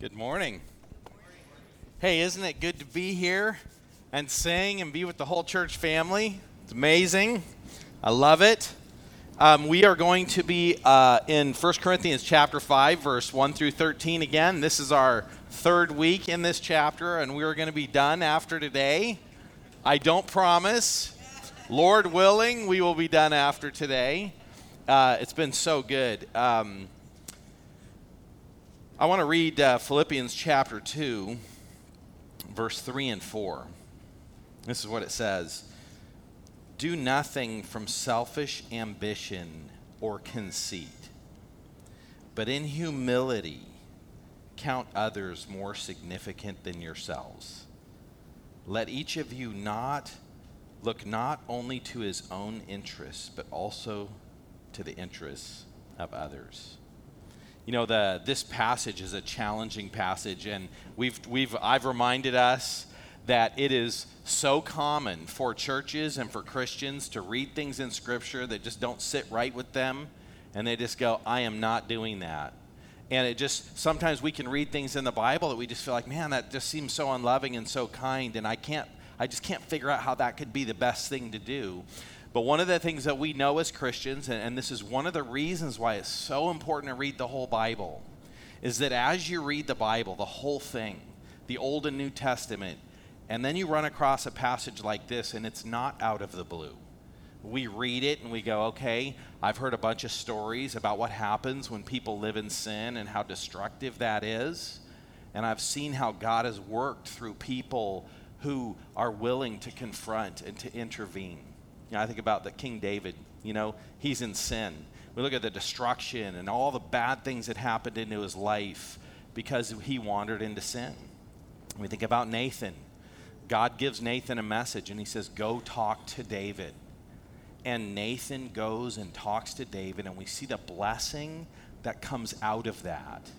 Good morning. Hey, isn't it good to be here and sing and be with the whole church family? It's amazing. I love it. Um, we are going to be uh, in 1 Corinthians chapter 5, verse 1 through 13 again. This is our third week in this chapter, and we are going to be done after today. I don't promise. Lord willing, we will be done after today. Uh, it's been so good. Um, I want to read uh, Philippians chapter 2, verse 3 and 4. This is what it says Do nothing from selfish ambition or conceit, but in humility count others more significant than yourselves. Let each of you not look not only to his own interests, but also to the interests of others you know the this passage is a challenging passage and we've we've I've reminded us that it is so common for churches and for Christians to read things in scripture that just don't sit right with them and they just go I am not doing that. And it just sometimes we can read things in the Bible that we just feel like man that just seems so unloving and so kind and I can't I just can't figure out how that could be the best thing to do. But one of the things that we know as Christians, and, and this is one of the reasons why it's so important to read the whole Bible, is that as you read the Bible, the whole thing, the Old and New Testament, and then you run across a passage like this, and it's not out of the blue. We read it and we go, okay, I've heard a bunch of stories about what happens when people live in sin and how destructive that is. And I've seen how God has worked through people who are willing to confront and to intervene. You know, I think about the King David, you know, he's in sin. We look at the destruction and all the bad things that happened into his life because he wandered into sin. We think about Nathan. God gives Nathan a message and he says, Go talk to David. And Nathan goes and talks to David, and we see the blessing that comes out of that.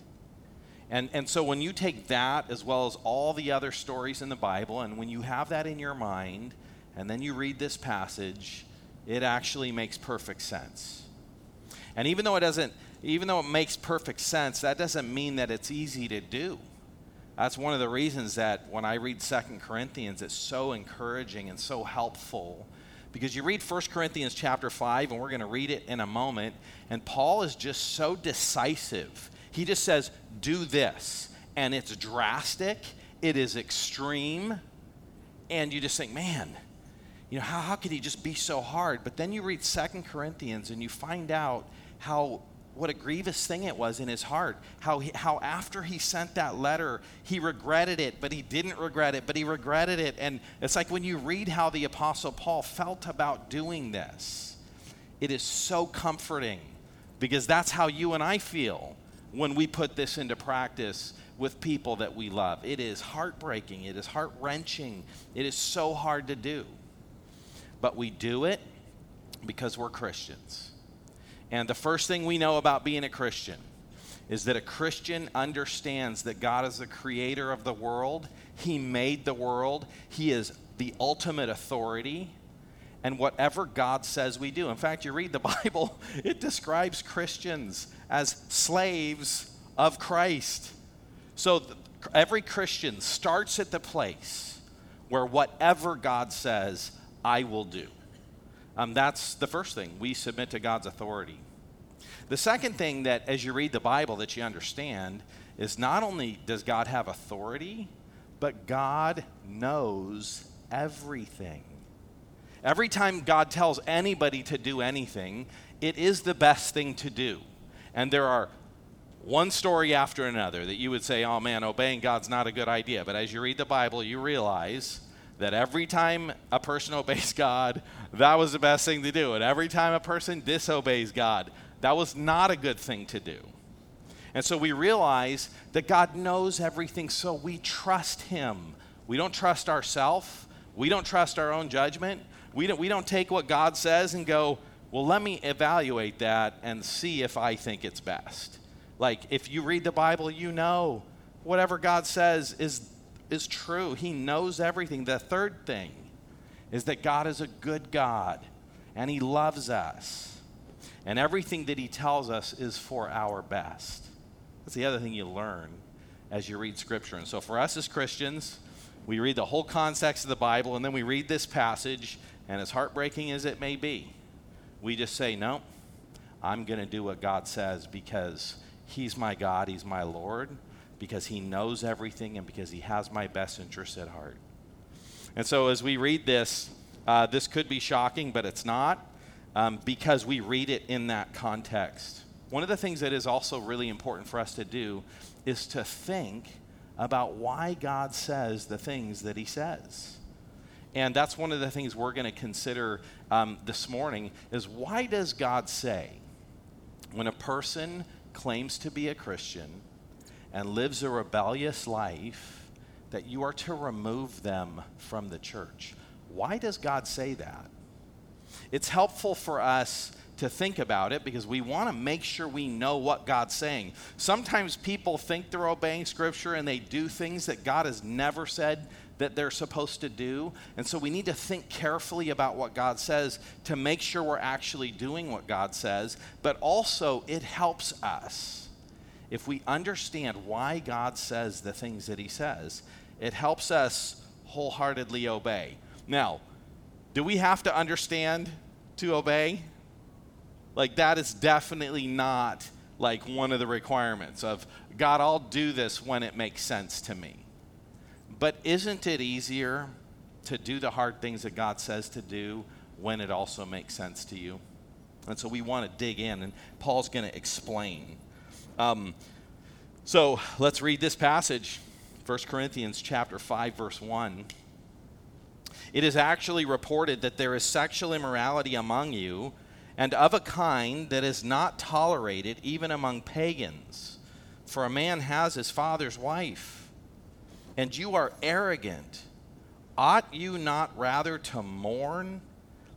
And, and so when you take that as well as all the other stories in the Bible, and when you have that in your mind, and then you read this passage, it actually makes perfect sense. And even though it doesn't, even though it makes perfect sense, that doesn't mean that it's easy to do. That's one of the reasons that when I read Second Corinthians, it's so encouraging and so helpful. Because you read 1 Corinthians chapter 5, and we're going to read it in a moment, and Paul is just so decisive. He just says, Do this. And it's drastic, it is extreme, and you just think, man, you know, how, how could he just be so hard? But then you read Second Corinthians and you find out how what a grievous thing it was in his heart. How, he, how after he sent that letter, he regretted it, but he didn't regret it, but he regretted it. And it's like when you read how the Apostle Paul felt about doing this, it is so comforting because that's how you and I feel when we put this into practice with people that we love. It is heartbreaking, it is heart wrenching, it is so hard to do. But we do it because we're Christians. And the first thing we know about being a Christian is that a Christian understands that God is the creator of the world. He made the world. He is the ultimate authority. And whatever God says, we do. In fact, you read the Bible, it describes Christians as slaves of Christ. So every Christian starts at the place where whatever God says, I will do. Um, that's the first thing. We submit to God's authority. The second thing that, as you read the Bible, that you understand is not only does God have authority, but God knows everything. Every time God tells anybody to do anything, it is the best thing to do. And there are one story after another that you would say, oh man, obeying God's not a good idea. But as you read the Bible, you realize that every time a person obeys God, that was the best thing to do. And every time a person disobeys God, that was not a good thing to do. And so we realize that God knows everything, so we trust Him. We don't trust ourselves, we don't trust our own judgment. We don't, we don't take what God says and go, well, let me evaluate that and see if I think it's best. Like, if you read the Bible, you know whatever God says is is true. He knows everything. The third thing is that God is a good God and He loves us. And everything that He tells us is for our best. That's the other thing you learn as you read Scripture. And so for us as Christians, we read the whole context of the Bible and then we read this passage, and as heartbreaking as it may be, we just say, No, I'm going to do what God says because He's my God, He's my Lord, because He knows everything, and because He has my best interests at heart. And so as we read this, uh, this could be shocking, but it's not um, because we read it in that context. One of the things that is also really important for us to do is to think about why God says the things that He says. And that's one of the things we're going to consider um, this morning is why does God say when a person claims to be a Christian and lives a rebellious life that you are to remove them from the church? Why does God say that? It's helpful for us to think about it because we want to make sure we know what God's saying. Sometimes people think they're obeying Scripture and they do things that God has never said that they're supposed to do. And so we need to think carefully about what God says to make sure we're actually doing what God says. But also, it helps us if we understand why God says the things that He says, it helps us wholeheartedly obey. Now, do we have to understand to obey? Like, that is definitely not like one of the requirements of God, I'll do this when it makes sense to me. But isn't it easier to do the hard things that God says to do when it also makes sense to you? And so we want to dig in, and Paul's going to explain. Um, so let's read this passage 1 Corinthians chapter 5, verse 1. It is actually reported that there is sexual immorality among you, and of a kind that is not tolerated even among pagans. For a man has his father's wife, and you are arrogant. Ought you not rather to mourn?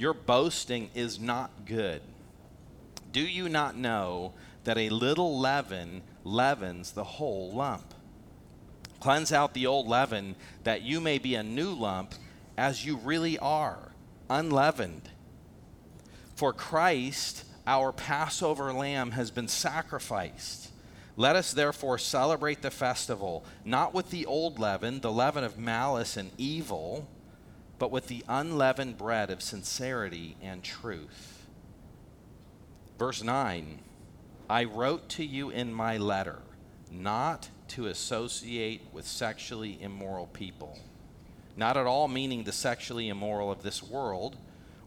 Your boasting is not good. Do you not know that a little leaven leavens the whole lump? Cleanse out the old leaven, that you may be a new lump as you really are, unleavened. For Christ, our Passover lamb, has been sacrificed. Let us therefore celebrate the festival, not with the old leaven, the leaven of malice and evil, but with the unleavened bread of sincerity and truth. Verse 9 I wrote to you in my letter not to associate with sexually immoral people not at all meaning the sexually immoral of this world,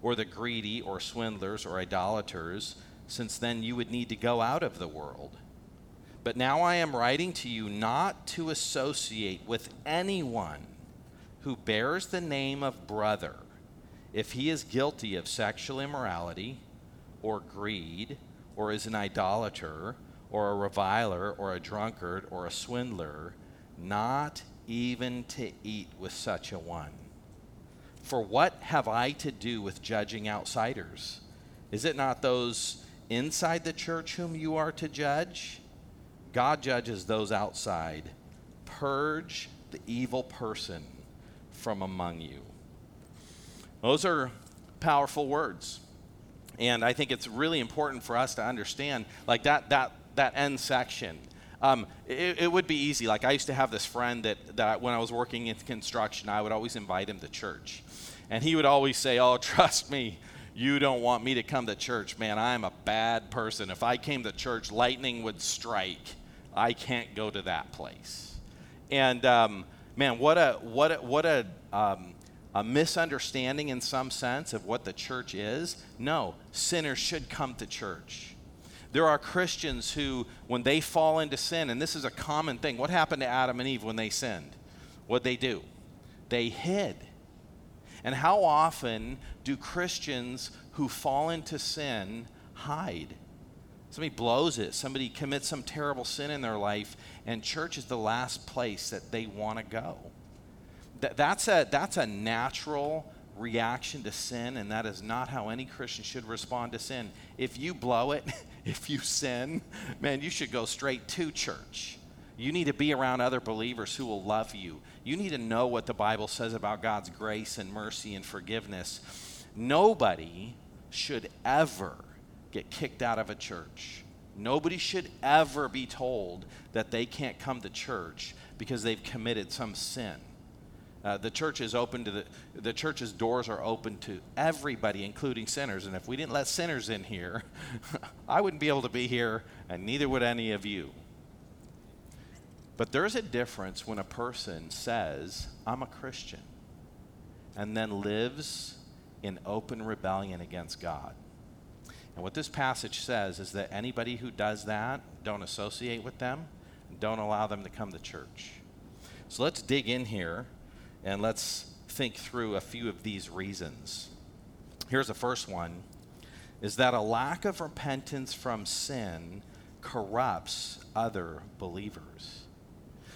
or the greedy, or swindlers, or idolaters, since then you would need to go out of the world. But now I am writing to you not to associate with anyone who bears the name of brother if he is guilty of sexual immorality, or greed, or is an idolater, or a reviler, or a drunkard, or a swindler, not even to eat with such a one. For what have I to do with judging outsiders? Is it not those inside the church whom you are to judge? God judges those outside. Purge the evil person from among you. Those are powerful words. And I think it's really important for us to understand like that that that end section um, it, it, would be easy. Like I used to have this friend that, that when I was working in construction, I would always invite him to church. And he would always say, Oh, trust me, you don't want me to come to church. Man, I'm a bad person. If I came to church, lightning would strike. I can't go to that place. And um, man, what a, what a, what a, um, a misunderstanding in some sense of what the church is. No, sinners should come to church there are Christians who, when they fall into sin, and this is a common thing, what happened to Adam and Eve when they sinned? What they do? They hid. And how often do Christians who fall into sin hide? Somebody blows it. Somebody commits some terrible sin in their life, and church is the last place that they want to go. That, that's, a, that's a natural reaction to sin, and that is not how any Christian should respond to sin. If you blow it, if you sin, man, you should go straight to church. You need to be around other believers who will love you. You need to know what the Bible says about God's grace and mercy and forgiveness. Nobody should ever get kicked out of a church. Nobody should ever be told that they can't come to church because they've committed some sin. Uh, the church is open to the the church's doors are open to everybody, including sinners. And if we didn't let sinners in here, I wouldn't be able to be here, and neither would any of you. But there's a difference when a person says, "I'm a Christian," and then lives in open rebellion against God. And what this passage says is that anybody who does that, don't associate with them, don't allow them to come to church. So let's dig in here and let's think through a few of these reasons. Here's the first one is that a lack of repentance from sin corrupts other believers.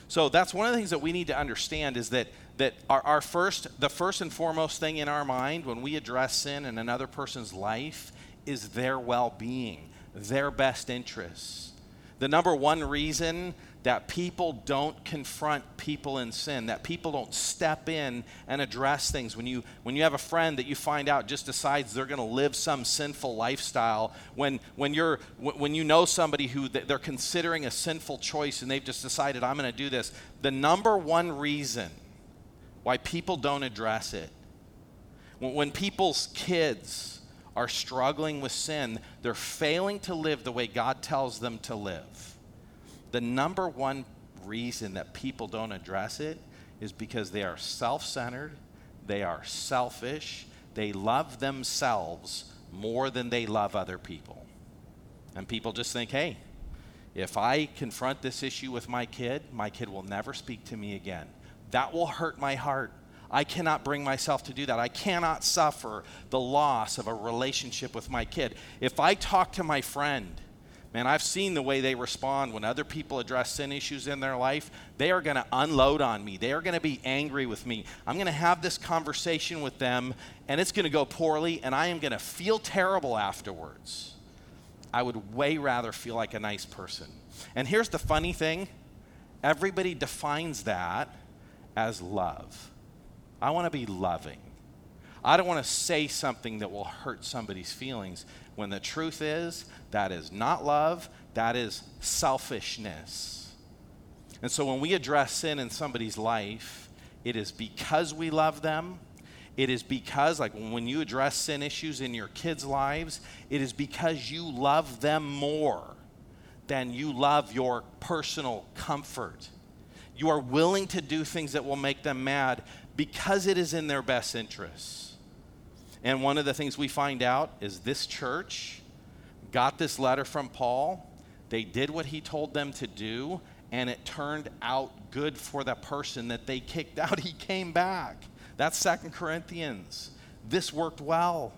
So that's one of the things that we need to understand is that that our, our first the first and foremost thing in our mind when we address sin in another person's life is their well being, their best interests. The number one reason that people don't confront people in sin, that people don't step in and address things. When you, when you have a friend that you find out just decides they're going to live some sinful lifestyle, when, when, you're, when you know somebody who they're considering a sinful choice and they've just decided, I'm going to do this, the number one reason why people don't address it, when, when people's kids, are struggling with sin, they're failing to live the way God tells them to live. The number one reason that people don't address it is because they are self centered, they are selfish, they love themselves more than they love other people. And people just think, hey, if I confront this issue with my kid, my kid will never speak to me again. That will hurt my heart. I cannot bring myself to do that. I cannot suffer the loss of a relationship with my kid. If I talk to my friend, man, I've seen the way they respond when other people address sin issues in their life. They are going to unload on me. They are going to be angry with me. I'm going to have this conversation with them, and it's going to go poorly, and I am going to feel terrible afterwards. I would way rather feel like a nice person. And here's the funny thing everybody defines that as love. I want to be loving. I don't want to say something that will hurt somebody's feelings when the truth is that is not love, that is selfishness. And so when we address sin in somebody's life, it is because we love them. It is because, like when you address sin issues in your kids' lives, it is because you love them more than you love your personal comfort. You are willing to do things that will make them mad because it is in their best interests. And one of the things we find out is this church got this letter from Paul. They did what he told them to do, and it turned out good for the person that they kicked out. He came back. That's Second Corinthians. This worked well.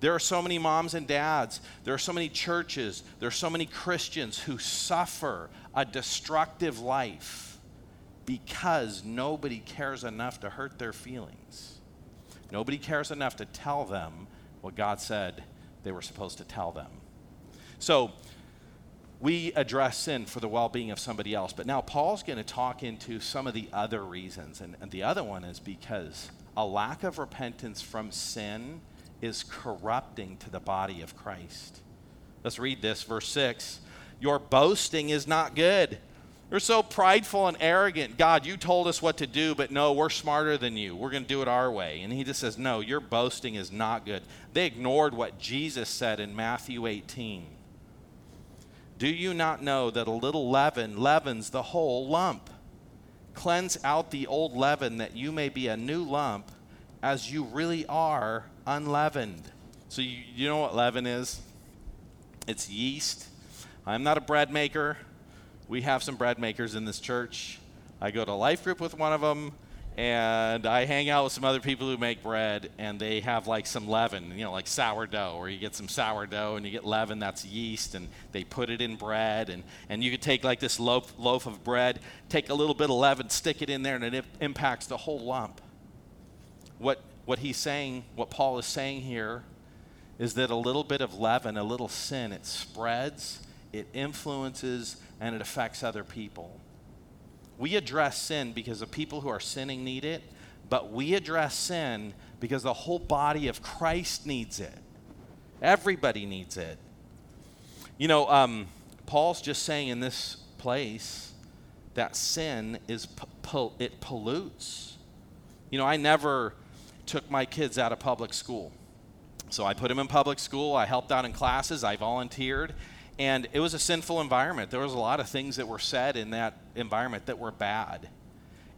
There are so many moms and dads, there are so many churches, there are so many Christians who suffer a destructive life because nobody cares enough to hurt their feelings. Nobody cares enough to tell them what God said they were supposed to tell them. So, we address sin for the well being of somebody else. But now Paul's going to talk into some of the other reasons. And, and, the other one is because a lack of repentance from sin is corrupting to the body of Christ. Let's read this, verse 6. Your boasting is not good. They're so prideful and arrogant. God, you told us what to do, but no, we're smarter than you. We're going to do it our way. And he just says, No, your boasting is not good. They ignored what Jesus said in Matthew 18. Do you not know that a little leaven leavens the whole lump? Cleanse out the old leaven that you may be a new lump as you really are unleavened. So, you, you know what leaven is? It's yeast. I'm not a bread maker we have some bread makers in this church. I go to life group with one of them, and I hang out with some other people who make bread, and they have like some leaven, you know, like sourdough, or you get some sourdough and you get leaven, that's yeast, and they put it in bread. And, and you could take like this loaf, loaf of bread, take a little bit of leaven, stick it in there, and it impacts the whole lump. What, what he's saying, what Paul is saying here, is that a little bit of leaven, a little sin, it spreads, it influences, and it affects other people. We address sin because the people who are sinning need it, but we address sin because the whole body of Christ needs it. Everybody needs it. You know, um, Paul's just saying in this place that sin is it pollutes. You know, I never took my kids out of public school. So I put them in public school, I helped out in classes, I volunteered, and it was a sinful environment. There was a lot of things that were said in that environment that were bad.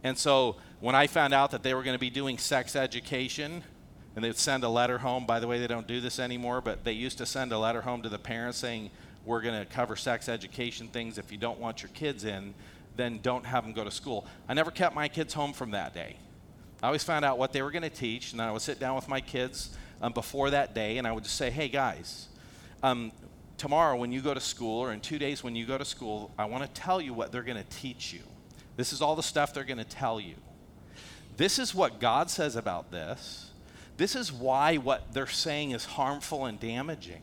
And so when I found out that they were going to be doing sex education, and they'd send a letter home, by the way, they don't do this anymore, but they used to send a letter home to the parents saying, We're going to cover sex education things. If you don't want your kids in, then don't have them go to school. I never kept my kids home from that day. I always found out what they were going to teach, and I would sit down with my kids um, before that day, and I would just say, Hey, guys, um, tomorrow when you go to school or in two days when you go to school, I want to tell you what they're going to teach you. This is all the stuff they're going to tell you. This is what God says about this. This is why what they're saying is harmful and damaging.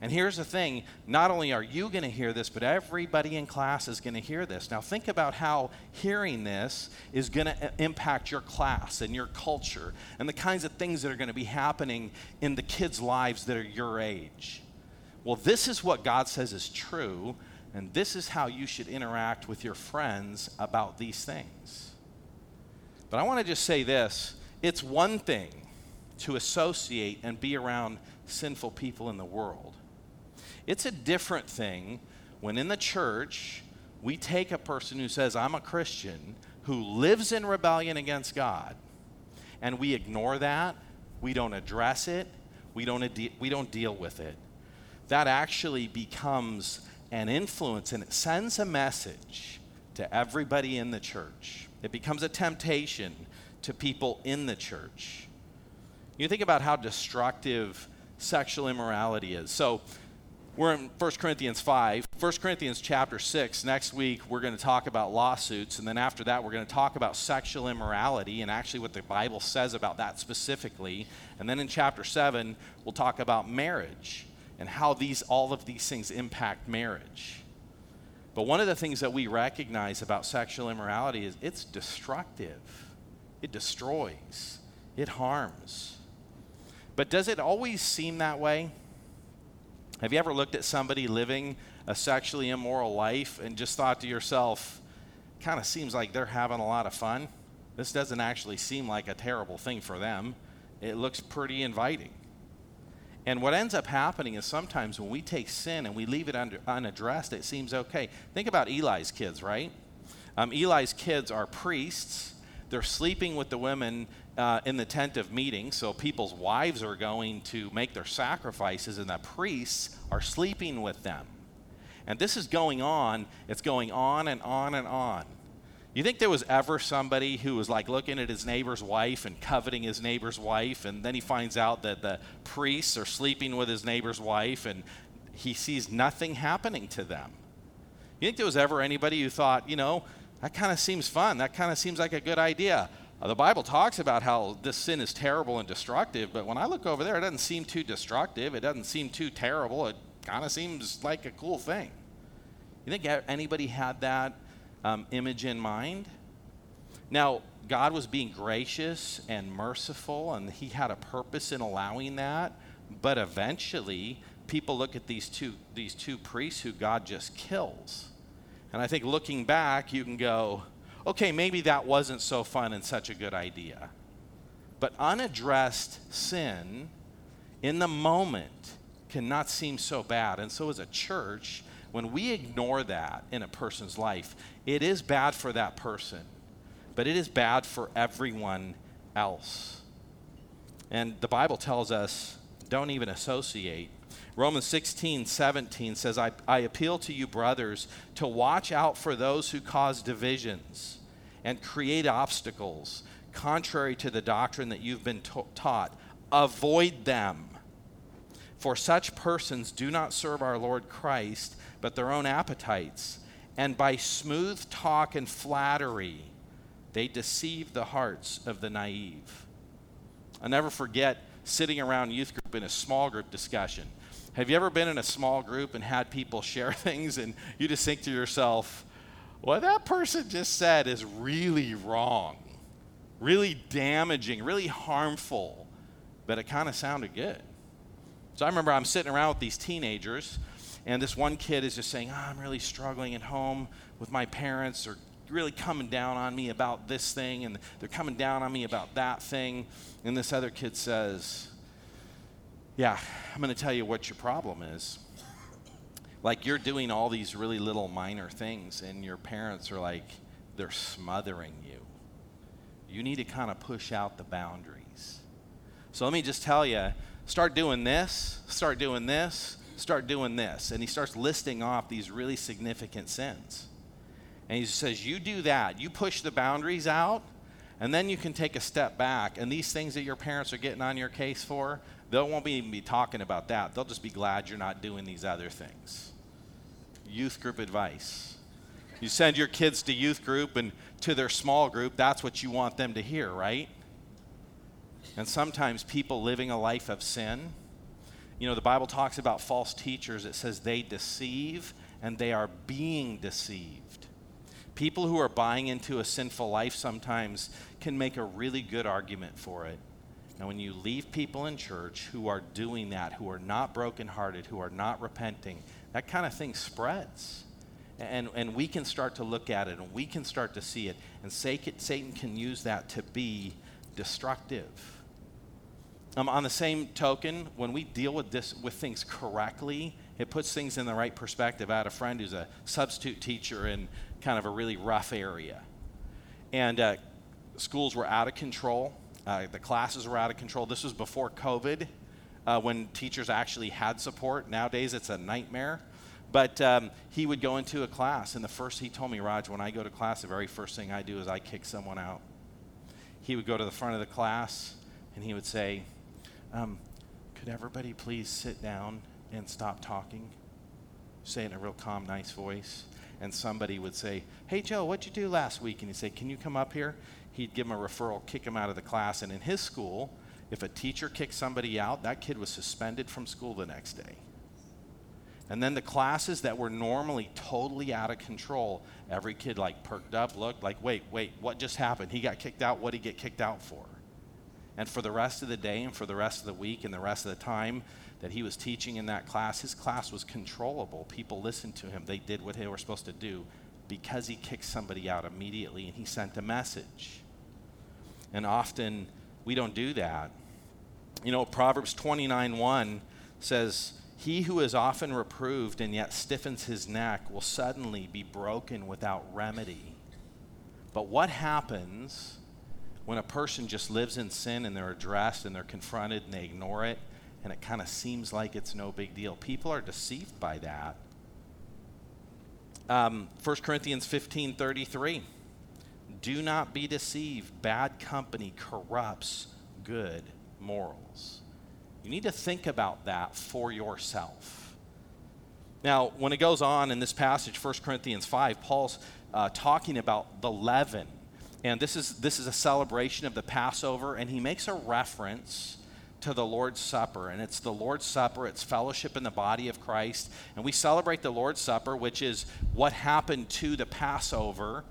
And here's the thing not only are you going to hear this, but everybody in class is going to hear this. Now, think about how hearing this is going to uh, impact your class and your culture and the kinds of things that are going to be happening in the kids' lives that are your age. Well, this is what God says is true, and this is how you should interact with your friends about these things. But I want to just say this. It's one thing to associate and be around sinful people in the world, it's a different thing when in the church we take a person who says, I'm a Christian, who lives in rebellion against God, and we ignore that, we don't address it, we don't, ad- we don't deal with it that actually becomes an influence and it sends a message to everybody in the church. It becomes a temptation to people in the church. You think about how destructive sexual immorality is. So, we're in 1 Corinthians 5. 1 Corinthians chapter 6. Next week, we're going to talk about lawsuits. And then after that, we're going to talk about sexual immorality and actually what the Bible says about that specifically. And then in chapter 7, we'll talk about marriage and how these all of these things impact marriage. But one of the things that we recognize about sexual immorality is it's destructive. It destroys. It harms. But does it always seem that way? Have you ever looked at somebody living a sexually immoral life and just thought to yourself, kind of seems like they're having a lot of fun? This doesn't actually seem like a terrible thing for them. It looks pretty inviting. And what ends up happening is sometimes when we take sin and we leave it under, unaddressed, it seems okay. Think about Eli's kids, right? Um, Eli's kids are priests. They're sleeping with the women uh, in the tent of meeting, so people's wives are going to make their sacrifices, and the priests are sleeping with them. And this is going on, it's going on and on and on. You think there was ever somebody who was like looking at his neighbor's wife and coveting his neighbor's wife, and then he finds out that the priests are sleeping with his neighbor's wife, and he sees nothing happening to them? You think there was ever anybody who thought, you know, that kind of seems fun, that kind of seems like a good idea? Uh, the Bible talks about how this sin is terrible and destructive, but when I look over there, it doesn't seem too destructive, it doesn't seem too terrible, it kind of seems like a cool thing. You think anybody had that um, image in mind. Now, God was being gracious and merciful, and He had a purpose in allowing that. But eventually, people look at these two, these two priests who God just kills. And I think looking back, you can go, okay, maybe that wasn't so fun and such a good idea. But unaddressed sin in the moment cannot seem so bad. And so, as a church, when we ignore that in a person's life, it is bad for that person, but it is bad for everyone else. And the Bible tells us don't even associate. Romans 16, 17 says, I, I appeal to you, brothers, to watch out for those who cause divisions and create obstacles contrary to the doctrine that you've been taught. Avoid them. For such persons do not serve our Lord Christ, but their own appetites. And by smooth talk and flattery, they deceive the hearts of the naive. I'll never forget sitting around youth group in a small group discussion. Have you ever been in a small group and had people share things and you just think to yourself, what that person just said is really wrong, really damaging, really harmful, but it kind of sounded good. So I remember I'm sitting around with these teenagers, and this one kid is just saying, oh, I'm really struggling at home with my parents, or really coming down on me about this thing, and they're coming down on me about that thing. And this other kid says, Yeah, I'm going to tell you what your problem is. Like, you're doing all these really little minor things, and your parents are like, they're smothering you. You need to kind of push out the boundaries. So let me just tell you start doing this, start doing this, start doing this. And he starts listing off these really significant sins. And he says, You do that, you push the boundaries out, and then you can take a step back. And these things that your parents are getting on your case for, they won't even be talking about that. They'll just be glad you're not doing these other things. Youth group advice. You send your kids to youth group and to their small group, that's what you want them to hear, right? And sometimes people living a life of sin, you know, the Bible talks about false teachers. It says they deceive and they are being deceived. People who are buying into a sinful life sometimes can make a really good argument for it. And when you leave people in church who are doing that, who are not brokenhearted, who are not repenting, that kind of thing spreads. And, and we can start to look at it and we can start to see it. And Satan can use that to be destructive. Um, on the same token, when we deal with this with things correctly, it puts things in the right perspective. I had a friend who's a substitute teacher in kind of a really rough area, and uh, schools were out of control. Uh, the classes were out of control. This was before COVID, uh, when teachers actually had support. Nowadays, it's a nightmare. But um, he would go into a class, and the first he told me, Raj, when I go to class, the very first thing I do is I kick someone out. He would go to the front of the class, and he would say, um, Could everybody please sit down and stop talking? Say it in a real calm, nice voice. And somebody would say, Hey, Joe, what'd you do last week? And he'd say, Can you come up here? He'd give him a referral, kick him out of the class. And in his school, if a teacher kicked somebody out, that kid was suspended from school the next day. And then the classes that were normally totally out of control, every kid like perked up, looked like, wait, wait, what just happened? He got kicked out. What did he get kicked out for? And for the rest of the day and for the rest of the week and the rest of the time that he was teaching in that class, his class was controllable. People listened to him. They did what they were supposed to do because he kicked somebody out immediately and he sent a message. And often we don't do that. You know, Proverbs 29 1 says, He who is often reproved and yet stiffens his neck will suddenly be broken without remedy. But what happens when a person just lives in sin and they're addressed and they're confronted and they ignore it and it kind of seems like it's no big deal. People are deceived by that. Um, 1 Corinthians 15 33. Do not be deceived. Bad company corrupts good morals. You need to think about that for yourself. Now, when it goes on in this passage, 1 Corinthians 5, Paul's uh, talking about the leaven and this is, this is a celebration of the Passover, and he makes a reference to the Lord's Supper. And it's the Lord's Supper, it's fellowship in the body of Christ. And we celebrate the Lord's Supper, which is what happened to the Passover.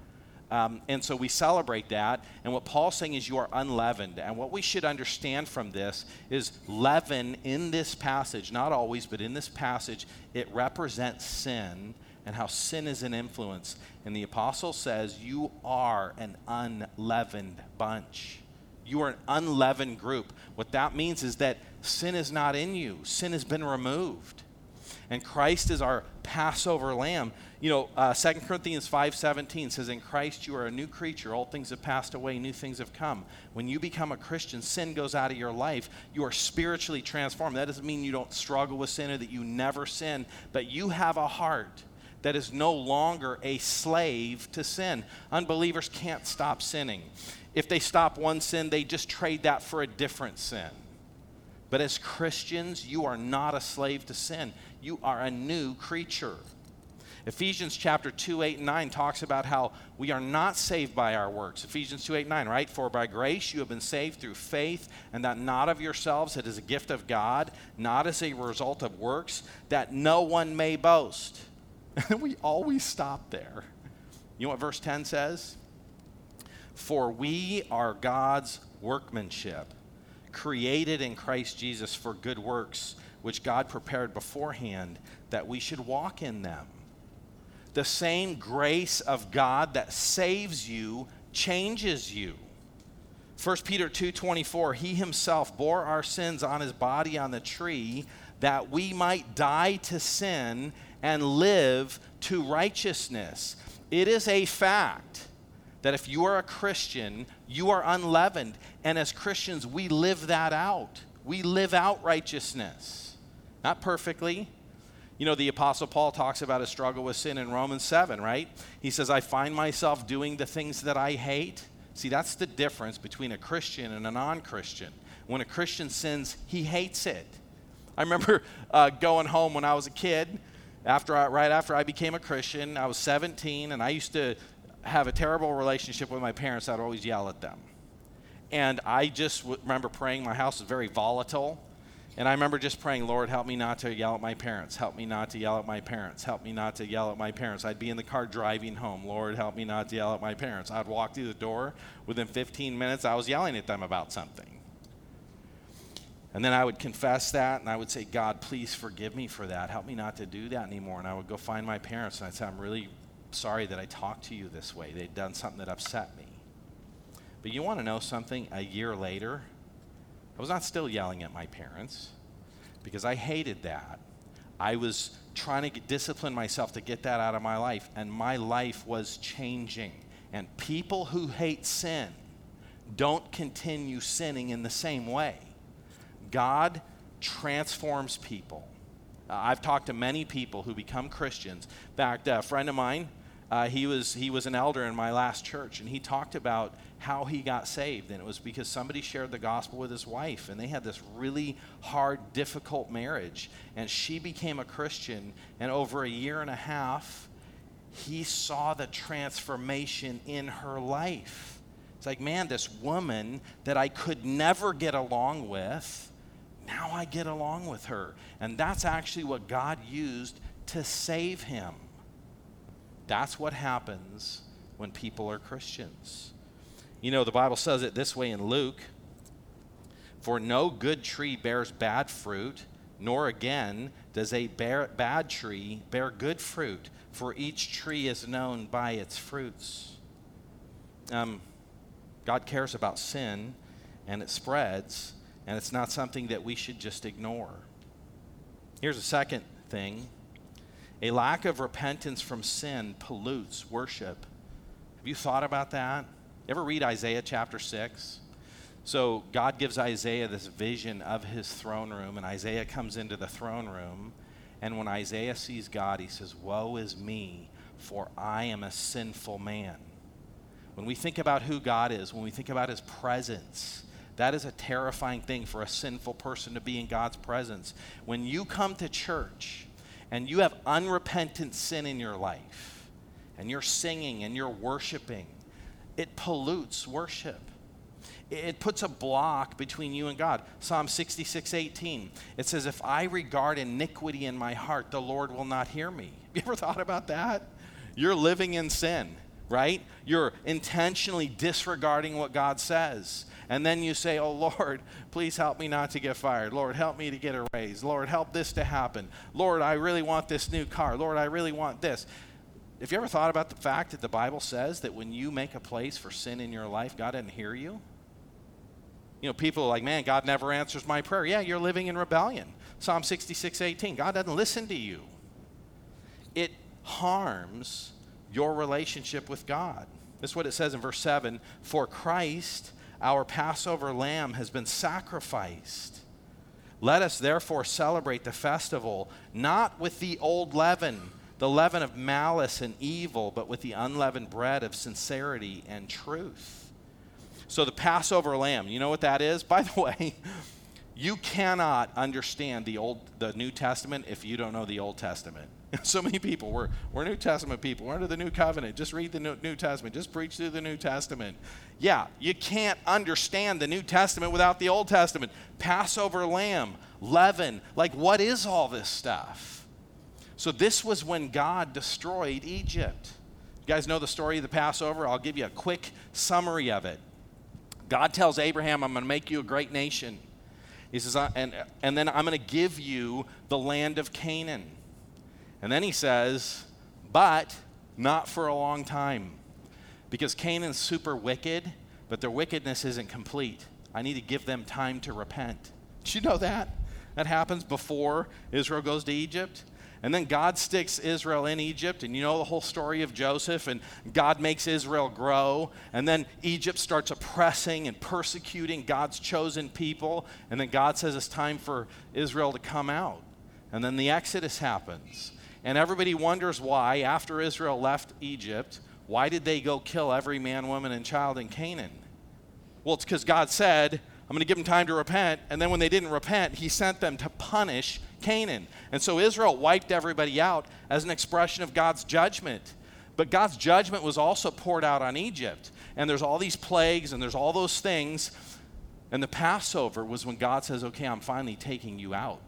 Um, and so we celebrate that. And what Paul's saying is you are unleavened. And what we should understand from this is leaven in this passage, not always, but in this passage, it represents sin and how sin is an influence. And the apostle says, You are an unleavened bunch. You are an unleavened group. What that means is that sin is not in you, sin has been removed. And Christ is our Passover lamb. You know, uh, 2 Corinthians 5.17 says, In Christ you are a new creature. Old things have passed away, new things have come. When you become a Christian, sin goes out of your life. You are spiritually transformed. That doesn't mean you don't struggle with sin or that you never sin, but you have a heart that is no longer a slave to sin. Unbelievers can't stop sinning. If they stop one sin, they just trade that for a different sin. But as Christians, you are not a slave to sin. You are a new creature. Ephesians chapter 2, 8, and 9 talks about how we are not saved by our works. Ephesians 2, 8, 9, right? For by grace you have been saved through faith, and that not of yourselves, it is a gift of God, not as a result of works, that no one may boast. And we always stop there. You know what verse 10 says? For we are God's workmanship, created in Christ Jesus for good works, which God prepared beforehand that we should walk in them the same grace of God that saves you changes you. 1 Peter 2:24 He himself bore our sins on his body on the tree that we might die to sin and live to righteousness. It is a fact that if you are a Christian, you are unleavened and as Christians we live that out. We live out righteousness. Not perfectly, you know, the Apostle Paul talks about a struggle with sin in Romans 7, right? He says, I find myself doing the things that I hate. See, that's the difference between a Christian and a non Christian. When a Christian sins, he hates it. I remember uh, going home when I was a kid, after I, right after I became a Christian. I was 17, and I used to have a terrible relationship with my parents. I'd always yell at them. And I just w- remember praying. My house was very volatile. And I remember just praying, Lord, help me not to yell at my parents. Help me not to yell at my parents. Help me not to yell at my parents. I'd be in the car driving home. Lord, help me not to yell at my parents. I'd walk through the door. Within 15 minutes, I was yelling at them about something. And then I would confess that and I would say, God, please forgive me for that. Help me not to do that anymore. And I would go find my parents and I'd say, I'm really sorry that I talked to you this way. They'd done something that upset me. But you want to know something? A year later, I was not still yelling at my parents because I hated that. I was trying to get, discipline myself to get that out of my life, and my life was changing. And people who hate sin don't continue sinning in the same way. God transforms people. Uh, I've talked to many people who become Christians. In fact, a friend of mine, uh, he, was, he was an elder in my last church, and he talked about how he got saved. And it was because somebody shared the gospel with his wife, and they had this really hard, difficult marriage. And she became a Christian, and over a year and a half, he saw the transformation in her life. It's like, man, this woman that I could never get along with, now I get along with her. And that's actually what God used to save him. That's what happens when people are Christians. You know, the Bible says it this way in Luke For no good tree bears bad fruit, nor again does a bear, bad tree bear good fruit, for each tree is known by its fruits. Um, God cares about sin, and it spreads, and it's not something that we should just ignore. Here's a second thing a lack of repentance from sin pollutes worship. Have you thought about that? ever read Isaiah chapter 6? So God gives Isaiah this vision of his throne room, and Isaiah comes into the throne room. And when Isaiah sees God, he says, Woe is me, for I am a sinful man. When we think about who God is, when we think about his presence, that is a terrifying thing for a sinful person to be in God's presence. When you come to church and you have unrepentant sin in your life, and you're singing and you're worshiping, it pollutes worship. It puts a block between you and God. Psalm 66, 18. It says, If I regard iniquity in my heart, the Lord will not hear me. Have you ever thought about that? You're living in sin, right? You're intentionally disregarding what God says. And then you say, Oh Lord, please help me not to get fired. Lord, help me to get a raise. Lord, help this to happen. Lord, I really want this new car. Lord, I really want this. Have you ever thought about the fact that the Bible says that when you make a place for sin in your life, God doesn't hear you? You know, people are like, man, God never answers my prayer. Yeah, you're living in rebellion. Psalm 66, 18. God doesn't listen to you. It harms your relationship with God. That's what it says in verse 7 For Christ, our Passover lamb, has been sacrificed. Let us therefore celebrate the festival not with the old leaven the leaven of malice and evil, but with the unleavened bread of sincerity and truth. So the Passover lamb, you know what that is? By the way, you cannot understand the old the New Testament if you don't know the Old Testament. so many people we're, we're New Testament people. We're under the New Covenant. Just read the New, Testament. Just preach through the New Testament. Yeah, you can't understand the New Testament without the Old Testament. Passover lamb, leaven. Like, what is all this stuff? So, this was when God destroyed Egypt. You guys know the story of the Passover? I'll give you a quick summary of it. God tells Abraham, I'm going to make you a great nation. He says, and, and then I'm going to give you the land of Canaan. And then he says, but not for a long time. Because Canaan's super wicked, but their wickedness isn't complete. I need to give them time to repent. Did you know that? That happens before Israel goes to Egypt. And then God sticks Israel in Egypt, and you know the whole story of Joseph, and God makes Israel grow. And then Egypt starts oppressing and persecuting God's chosen people. And then God says it's time for Israel to come out. And then the Exodus happens. And everybody wonders why, after Israel left Egypt, why did they go kill every man, woman, and child in Canaan? Well, it's because God said, I'm going to give them time to repent. And then when they didn't repent, he sent them to punish Canaan. And so Israel wiped everybody out as an expression of God's judgment. But God's judgment was also poured out on Egypt. And there's all these plagues and there's all those things. And the Passover was when God says, Okay, I'm finally taking you out.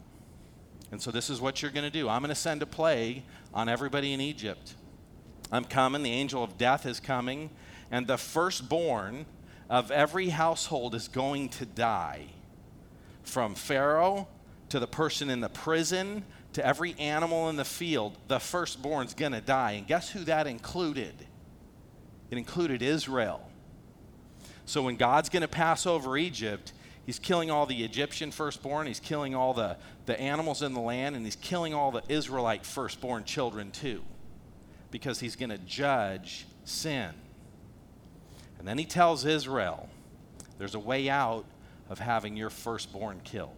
And so this is what you're going to do I'm going to send a plague on everybody in Egypt. I'm coming, the angel of death is coming, and the firstborn of every household is going to die. From Pharaoh to the person in the prison to every animal in the field, the firstborn's going to die. And guess who that included? It included Israel. So when God's going to pass over Egypt, he's killing all the Egyptian firstborn, he's killing all the, the animals in the land, and he's killing all the Israelite firstborn children too, because he's going to judge sin. And then he tells Israel, there's a way out of having your firstborn killed.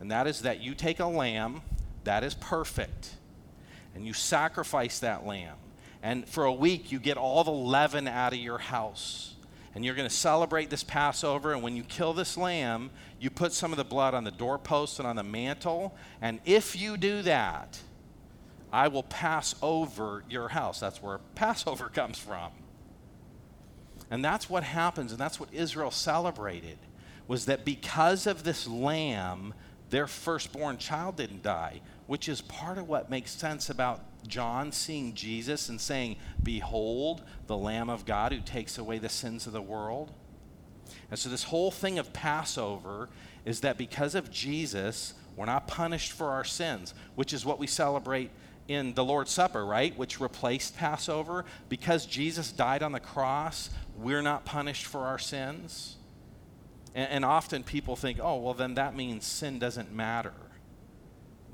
And that is that you take a lamb that is perfect and you sacrifice that lamb. And for a week, you get all the leaven out of your house. And you're going to celebrate this Passover. And when you kill this lamb, you put some of the blood on the doorpost and on the mantle. And if you do that, I will pass over your house. That's where Passover comes from. And that's what happens, and that's what Israel celebrated, was that because of this lamb, their firstborn child didn't die, which is part of what makes sense about John seeing Jesus and saying, Behold, the Lamb of God who takes away the sins of the world. And so, this whole thing of Passover is that because of Jesus, we're not punished for our sins, which is what we celebrate in the Lord's Supper, right? Which replaced Passover. Because Jesus died on the cross, we're not punished for our sins. And, and, often people think, oh, well, then that means sin doesn't matter.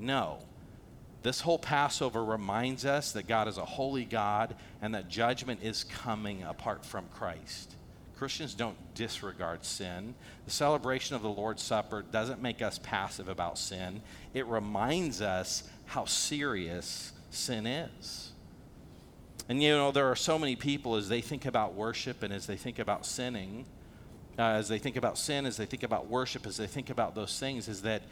No. This whole Passover reminds us that God is a holy God and that judgment is coming apart from Christ. Christians don't disregard sin. The celebration of the Lord's Supper doesn't make us passive about sin, it reminds us how serious sin is. And you know, there are so many people as they think about worship and as they think about sinning, uh, as they think about sin, as they think about worship, as they think about those things, is that,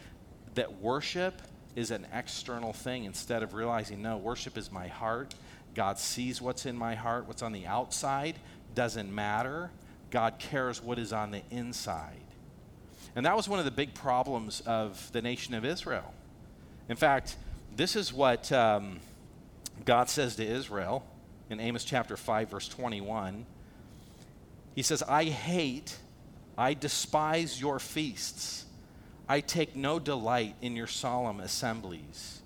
that worship is an external thing instead of realizing, no, worship is my heart. God sees what's in my heart. What's on the outside doesn't matter. God cares what is on the inside. And that was one of the big problems of the nation of Israel. In fact, this is what um, God says to Israel in Amos chapter 5, verse 21. He says, I hate, I despise your feasts. I take no delight in your solemn assemblies.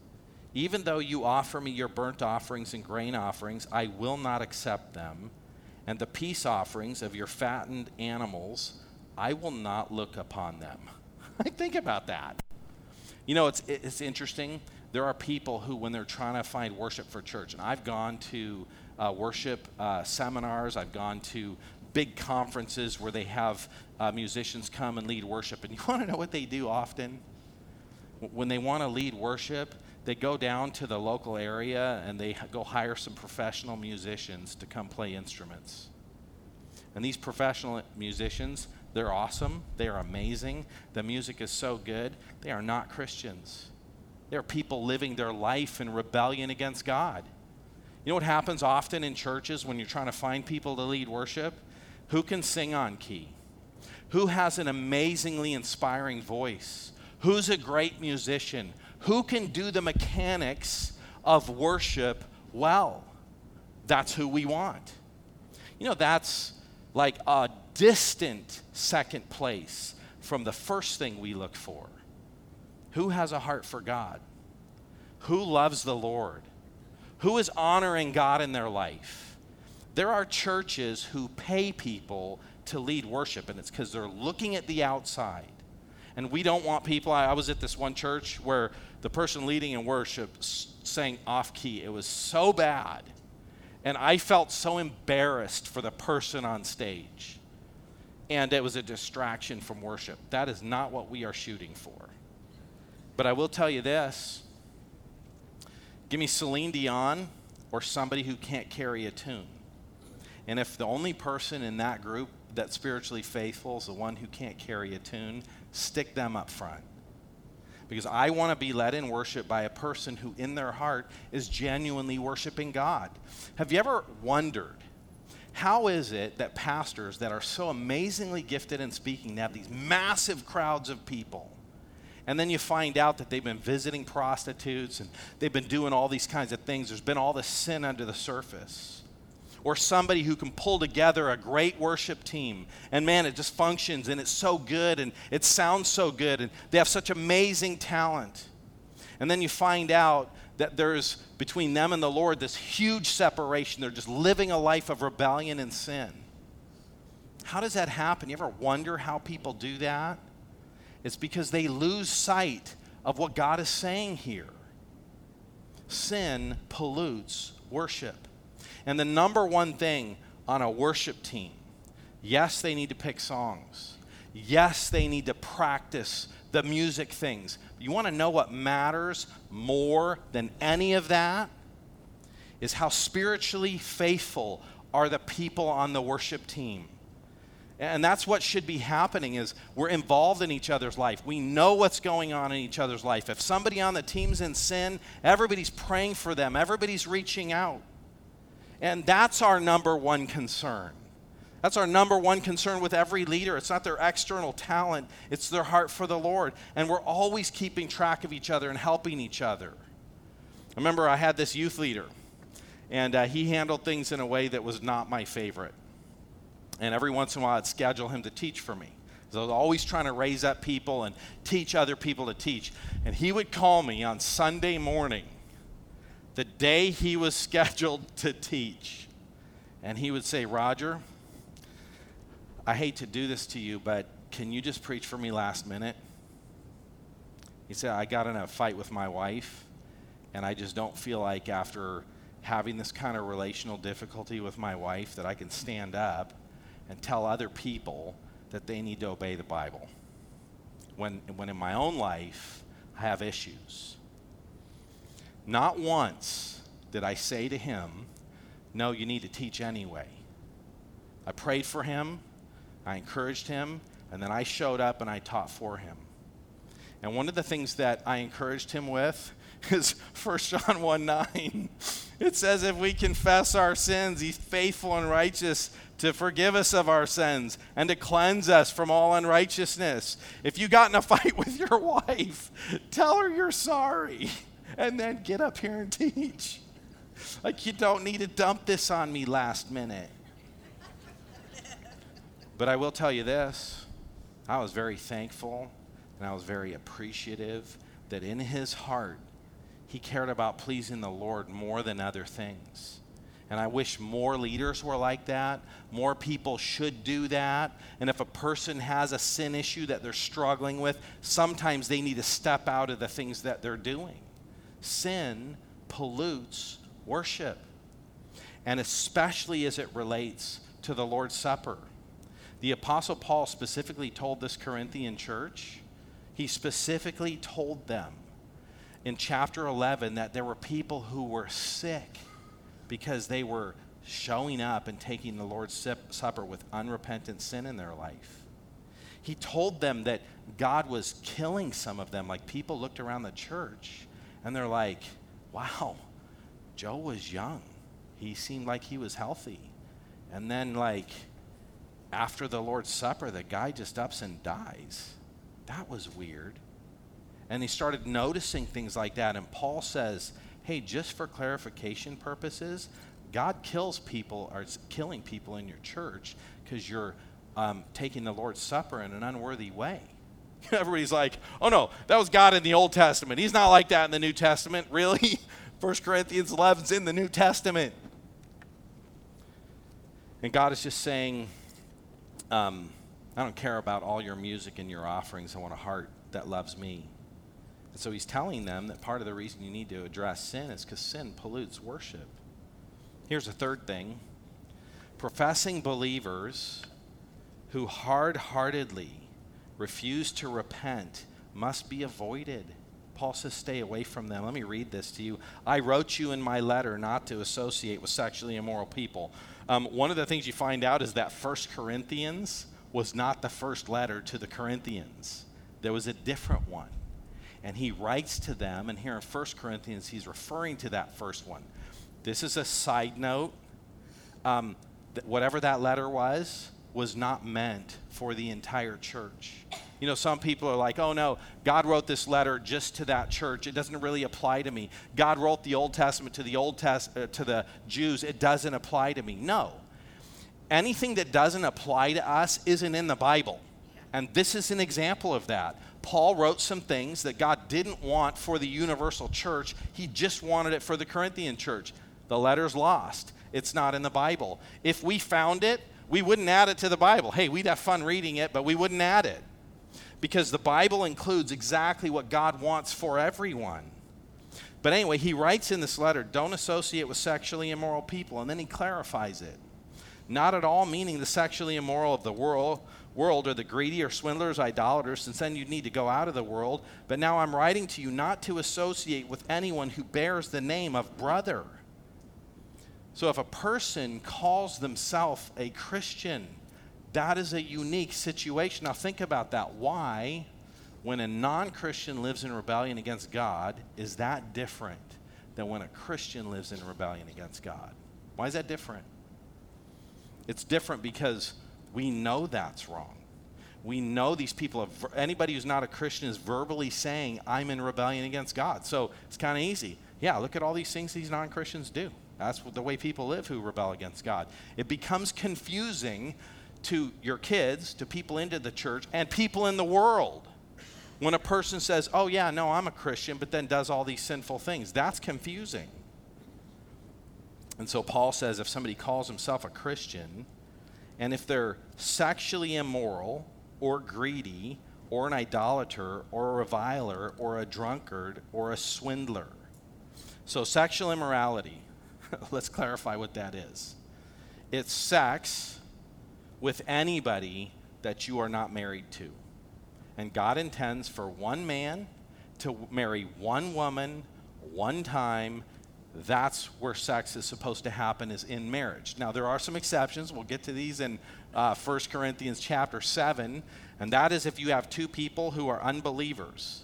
Even though you offer me your burnt offerings and grain offerings, I will not accept them. And the peace offerings of your fattened animals, I will not look upon them. I think about that. You know, it's, it's interesting there are people who, when they're trying to find worship for church, and I've gone to uh, worship uh, seminars, I've gone to big conferences where they have uh, musicians come and lead worship. And you want to know what they do often? When they want to lead worship, they go down to the local area and they go hire some professional musicians to come play instruments. And these professional musicians, they're awesome. They are amazing. The music is so good. They are not Christians. They are people living their life in rebellion against God. You know what happens often in churches when you're trying to find people to lead worship? Who can sing on key? Who has an amazingly inspiring voice? Who's a great musician? Who can do the mechanics of worship well? That's who we want. You know, that's like a distant second place from the first thing we look for. Who has a heart for God? Who loves the Lord? Who is honoring God in their life? There are churches who pay people to lead worship, and it's because they're looking at the outside. And we don't want people. I, I, was at this one church where the person leading in worship sang off key. It was so bad. And I felt so embarrassed for the person on stage. And it was a distraction from worship. That is not what we are shooting for. But I will tell you this give me Celine Dion or somebody who can't carry a tune. And if the only person in that group that's spiritually faithful is the one who can't carry a tune, stick them up front. Because I want to be led in worship by a person who, in their heart, is genuinely worshiping God. Have you ever wondered how is it that pastors that are so amazingly gifted in speaking have these massive crowds of people? And then you find out that they've been visiting prostitutes and they've been doing all these kinds of things. There's been all this sin under the surface or somebody who can pull together a great worship team. And man, it just functions and it's so good and it sounds so good and they have such amazing talent. And then you find out that there's between them and the Lord this huge separation. They're just living a life of rebellion and sin. How does that happen? You ever wonder how people do that? It's because they lose sight of what God is saying here. Sin pollutes worship. And the number one thing on a worship team yes, they need to pick songs. Yes, they need to practice the music things. You want to know what matters more than any of that? Is how spiritually faithful are the people on the worship team. And that's what should be happening is we're involved in each other's life. We know what's going on in each other's life. If somebody on the team's in sin, everybody's praying for them. Everybody's reaching out. And that's our number one concern. That's our number one concern with every leader. It's not their external talent, it's their heart for the Lord. And we're always keeping track of each other and helping each other. I remember I had this youth leader, and uh, he handled things in a way that was not my favorite. And every once in a while, I'd schedule him to teach for me. So I was always trying to raise up people and teach other people to teach. And he would call me on Sunday morning the day he was scheduled to teach. And he would say, Roger, I hate to do this to you, but can you just preach for me last minute? He said, I got in a fight with my wife, and I just don't feel like after having this kind of relational difficulty with my wife that I can stand up and tell other people that they need to obey the Bible. When, when in my own life, I have issues. Not once did I say to him, No, you need to teach anyway. I prayed for him, I encouraged him, and then I showed up and I taught for him. And one of the things that I encouraged him with is 1 John 1 9. It says, If we confess our sins, he's faithful and righteous to forgive us of our sins and to cleanse us from all unrighteousness. If you got in a fight with your wife, tell her you're sorry and then get up here and teach. Like, you don't need to dump this on me last minute. But I will tell you this I was very thankful and I was very appreciative that in his heart, he cared about pleasing the Lord more than other things. And I wish more leaders were like that. More people should do that. And if a person has a sin issue that they're struggling with, sometimes they need to step out of the things that they're doing sin pollutes worship, and especially as it relates to the Lord's Supper. The Apostle Paul specifically told this Corinthian church, he specifically told them, in chapter 11 that there were people who were sick because they were showing up and taking the Lord's Supper with unrepentant sin in their life. He told them that God was killing some of them. Like people looked around the church and they're like, wow, Joe was young. He seemed like he was healthy. And then, like, after the Lord's Supper, the guy just ups and dies. That was weird. And he started noticing things like that. And Paul says, hey, just for clarification purposes, God kills people or is killing people in your church because you're um, taking the Lord's Supper in an unworthy way. Everybody's like, oh no, that was God in the Old Testament. He's not like that in the New Testament. Really? 1 Corinthians 11 is in the New Testament. And God is just saying, um, I don't care about all your music and your offerings. I want a heart that loves me. And so he's telling them that part of the reason you need to address sin is because sin pollutes worship. Here's a third thing professing believers who hard heartedly refuse to repent must be avoided. Paul says, stay away from them. Let me read this to you. I wrote you in my letter not to associate with sexually immoral people. Um, one of the things you find out is that First Corinthians was not the first letter to the Corinthians, there was a different one. And he writes to them, and here in First Corinthians, he's referring to that first one. This is a side note. Um, th- whatever that letter was, was not meant for the entire church. You know, some people are like, oh no, God wrote this letter just to that church. It doesn't really apply to me. God wrote the Old Testament to the Old Test- uh, to the Jews. It doesn't apply to me. No. Anything that doesn't apply to us isn't in the Bible. And this is an example of that. Paul wrote some things that God didn't want for the universal church, he just wanted it for the Corinthian church. The letter's lost. It's not in the Bible. If we found it, we wouldn't add it to the Bible. Hey, we'd have fun reading it, but we wouldn't add it. Because the Bible includes exactly what God wants for everyone. But anyway, he writes in this letter don't associate with sexually immoral people, and then he clarifies it. Not at all meaning the sexually immoral of the world, world or the greedy or swindlers, idolaters, since then you'd need to go out of the world. But now I'm writing to you not to associate with anyone who bears the name of brother so if a person calls themselves a Christian, that is a unique situation. Now think about that. Why, when a non Christian lives in rebellion against God, is that different than when a Christian lives in rebellion against God? Why is that different? It's different because we know that's wrong. We know these people, have, anybody who's not a Christian is verbally saying, I'm in rebellion against God. So it's kind of easy. Yeah, look at all these things these non Christians do. That's the way people live who rebel against God. It becomes confusing to your kids, to people into the church, and people in the world. When a person says, Oh, yeah, no, I'm a Christian, but then does all these sinful things, that's confusing. And so Paul says if somebody calls himself a Christian, and if they're sexually immoral or greedy or an idolater or a reviler or a drunkard or a swindler. So, sexual immorality, Let's clarify what that is. It's sex with anybody that you are not married to. And God intends for one man to marry one woman one time. That's where sex is supposed to happen is in marriage. Now there are some exceptions. We'll get to these in uh, 1 Corinthians chapter 7, and that is if you have two people who are unbelievers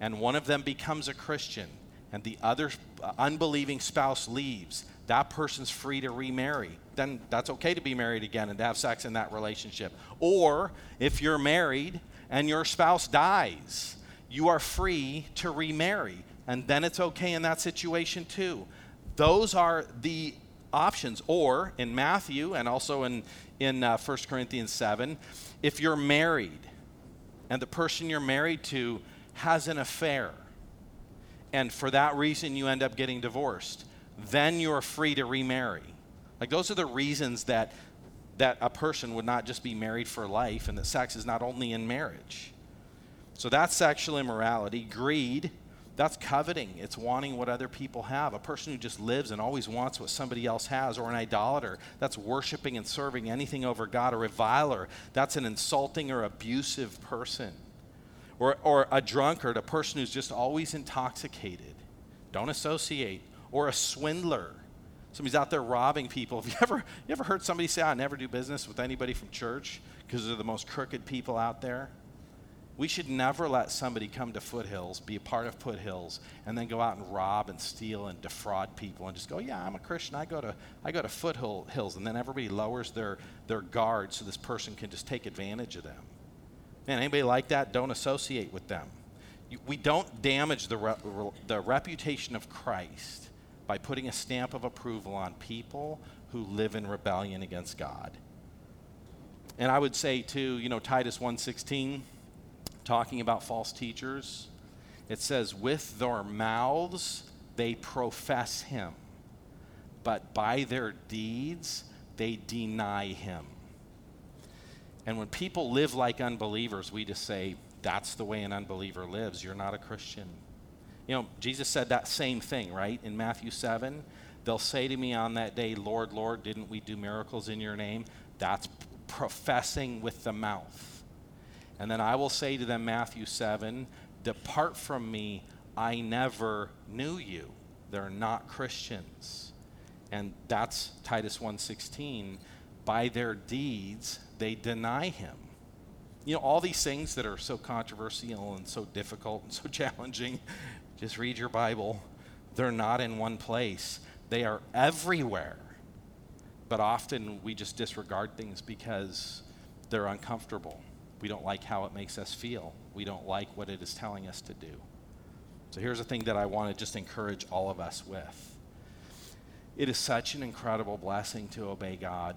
and one of them becomes a Christian and the other uh, unbelieving spouse leaves, that person's free to remarry. Then that's okay to be married again and to have sex in that relationship. Or if you're married and your spouse dies, you are free to remarry. And then it's okay in that situation too. Those are the options. Or in Matthew and also in, in uh, 1 Corinthians 7, if you're married and the person you're married to has an affair, and for that reason you end up getting divorced, then you're free to remarry. Like those are the reasons that that a person would not just be married for life and that sex is not only in marriage. So that's sexual immorality, greed, that's coveting. It's wanting what other people have. A person who just lives and always wants what somebody else has, or an idolater, that's worshiping and serving anything over God. A reviler, that's an insulting or abusive person or, or a drunkard, a person who's just always intoxicated. Don't associate. Or a swindler. Somebody's out there robbing people. Have you ever, you ever heard somebody say, I never do business with anybody from church because they're the most crooked people out there? We should never let somebody come to Foothills, be a part of Foothills, and then go out and rob and steal and defraud people and just go, yeah, I'm a Christian. I go to, I go to Foothills. And then everybody lowers their, their guard so this person can just take advantage of them. Man, anybody like that? Don't associate with them. We don't damage the, re- the reputation of Christ by putting a stamp of approval on people who live in rebellion against God. And I would say too, you know, Titus 1:16 talking about false teachers. It says, With their mouths they profess him, but by their deeds they deny him. And when people live like unbelievers, we just say, That's the way an unbeliever lives. You're not a Christian. You know, Jesus said that same thing, right? In Matthew 7. They'll say to me on that day, Lord, Lord, didn't we do miracles in your name? That's professing with the mouth. And then I will say to them, Matthew 7, Depart from me, I never knew you. They're not Christians. And that's Titus 1:16. By their deeds they deny him. You know, all these things that are so controversial and so difficult and so challenging, just read your Bible. They're not in one place. They are everywhere. But often we just disregard things because they're uncomfortable. We don't like how it makes us feel. We don't like what it is telling us to do. So here's the thing that I want to just encourage all of us with. It is such an incredible blessing to obey God.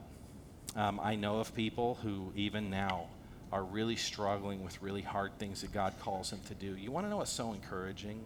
Um, I know of people who, even now, are really struggling with really hard things that God calls them to do. You want to know what's so encouraging?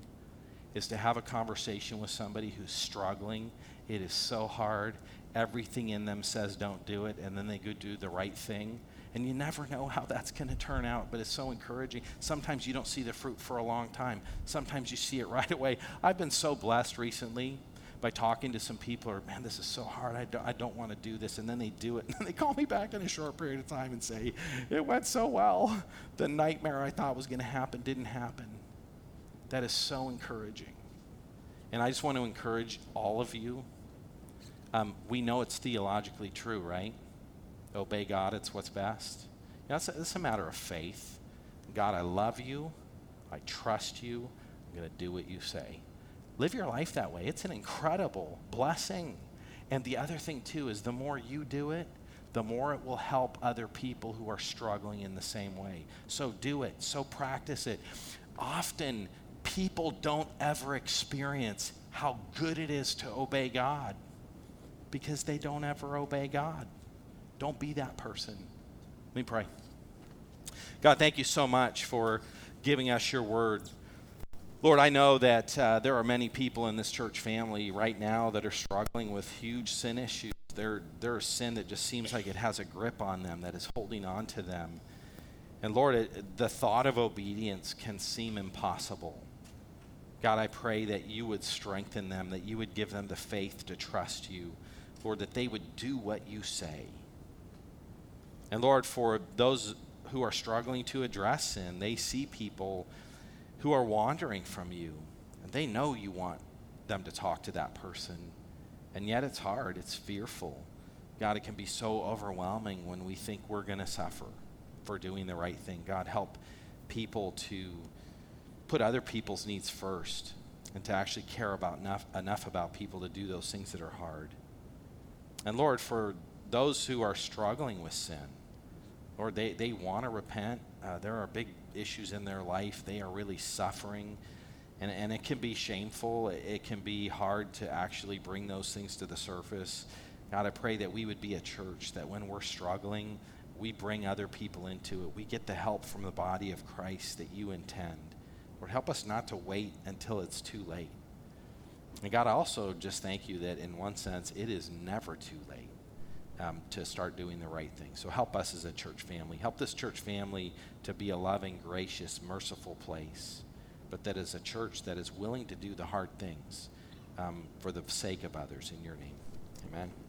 Is to have a conversation with somebody who's struggling. It is so hard. Everything in them says don't do it, and then they go do the right thing and you never know how that's going to turn out, but it's so encouraging. Sometimes you don't see the fruit for a long time, sometimes you see it right away. I've been so blessed recently by talking to some people or man this is so hard I don't, I don't want to do this and then they do it and then they call me back in a short period of time and say it went so well the nightmare i thought was going to happen didn't happen that is so encouraging and i just want to encourage all of you um, we know it's theologically true right obey God, it's what's best. You know, it's, a, it's a matter of faith. God, I love you. I trust you. I'm going to do what you say. Live your life that way. It's an incredible blessing. And the other thing, too, is the more you do it, the more it will help other people who are struggling in the same way. So do it. So practice it. Often, people don't ever experience how good it is to obey God because they don't ever obey God. Don't be that person. Let me pray. God, thank you so much for giving us your word. Lord, I know that uh, there are many people in this church family right now that are struggling with huge sin issues. There, there's sin that just seems like it has a grip on them, that is holding on to them. And Lord, it, the thought of obedience can seem impossible. God, I pray that you would strengthen them, that you would give them the faith to trust you, Lord, that they would do what you say. And Lord, for those who are struggling to address sin, they see people who are wandering from you, and they know you want them to talk to that person. And yet it's hard, it's fearful. God, it can be so overwhelming when we think we're going to suffer for doing the right thing. God, help people to put other people's needs first and to actually care about enough, enough about people to do those things that are hard. And Lord, for those who are struggling with sin, or they, they want to repent. Uh, there are big issues in their life. They are really suffering. And, and it can be shameful. It, can be hard to actually bring those things to the surface. God, I pray that we would be a church that when we're struggling, we bring other people into it. We get the help from the body of Christ that you intend. Lord, help us not to wait until it's too late. And God, I also just thank you that in one sense, it is never too late um, to start doing the right thing. So help us as a church family. Help this church family to be a loving, gracious, merciful place, but that is a church that is willing to do the hard things um, for the sake of others in your name. Amen.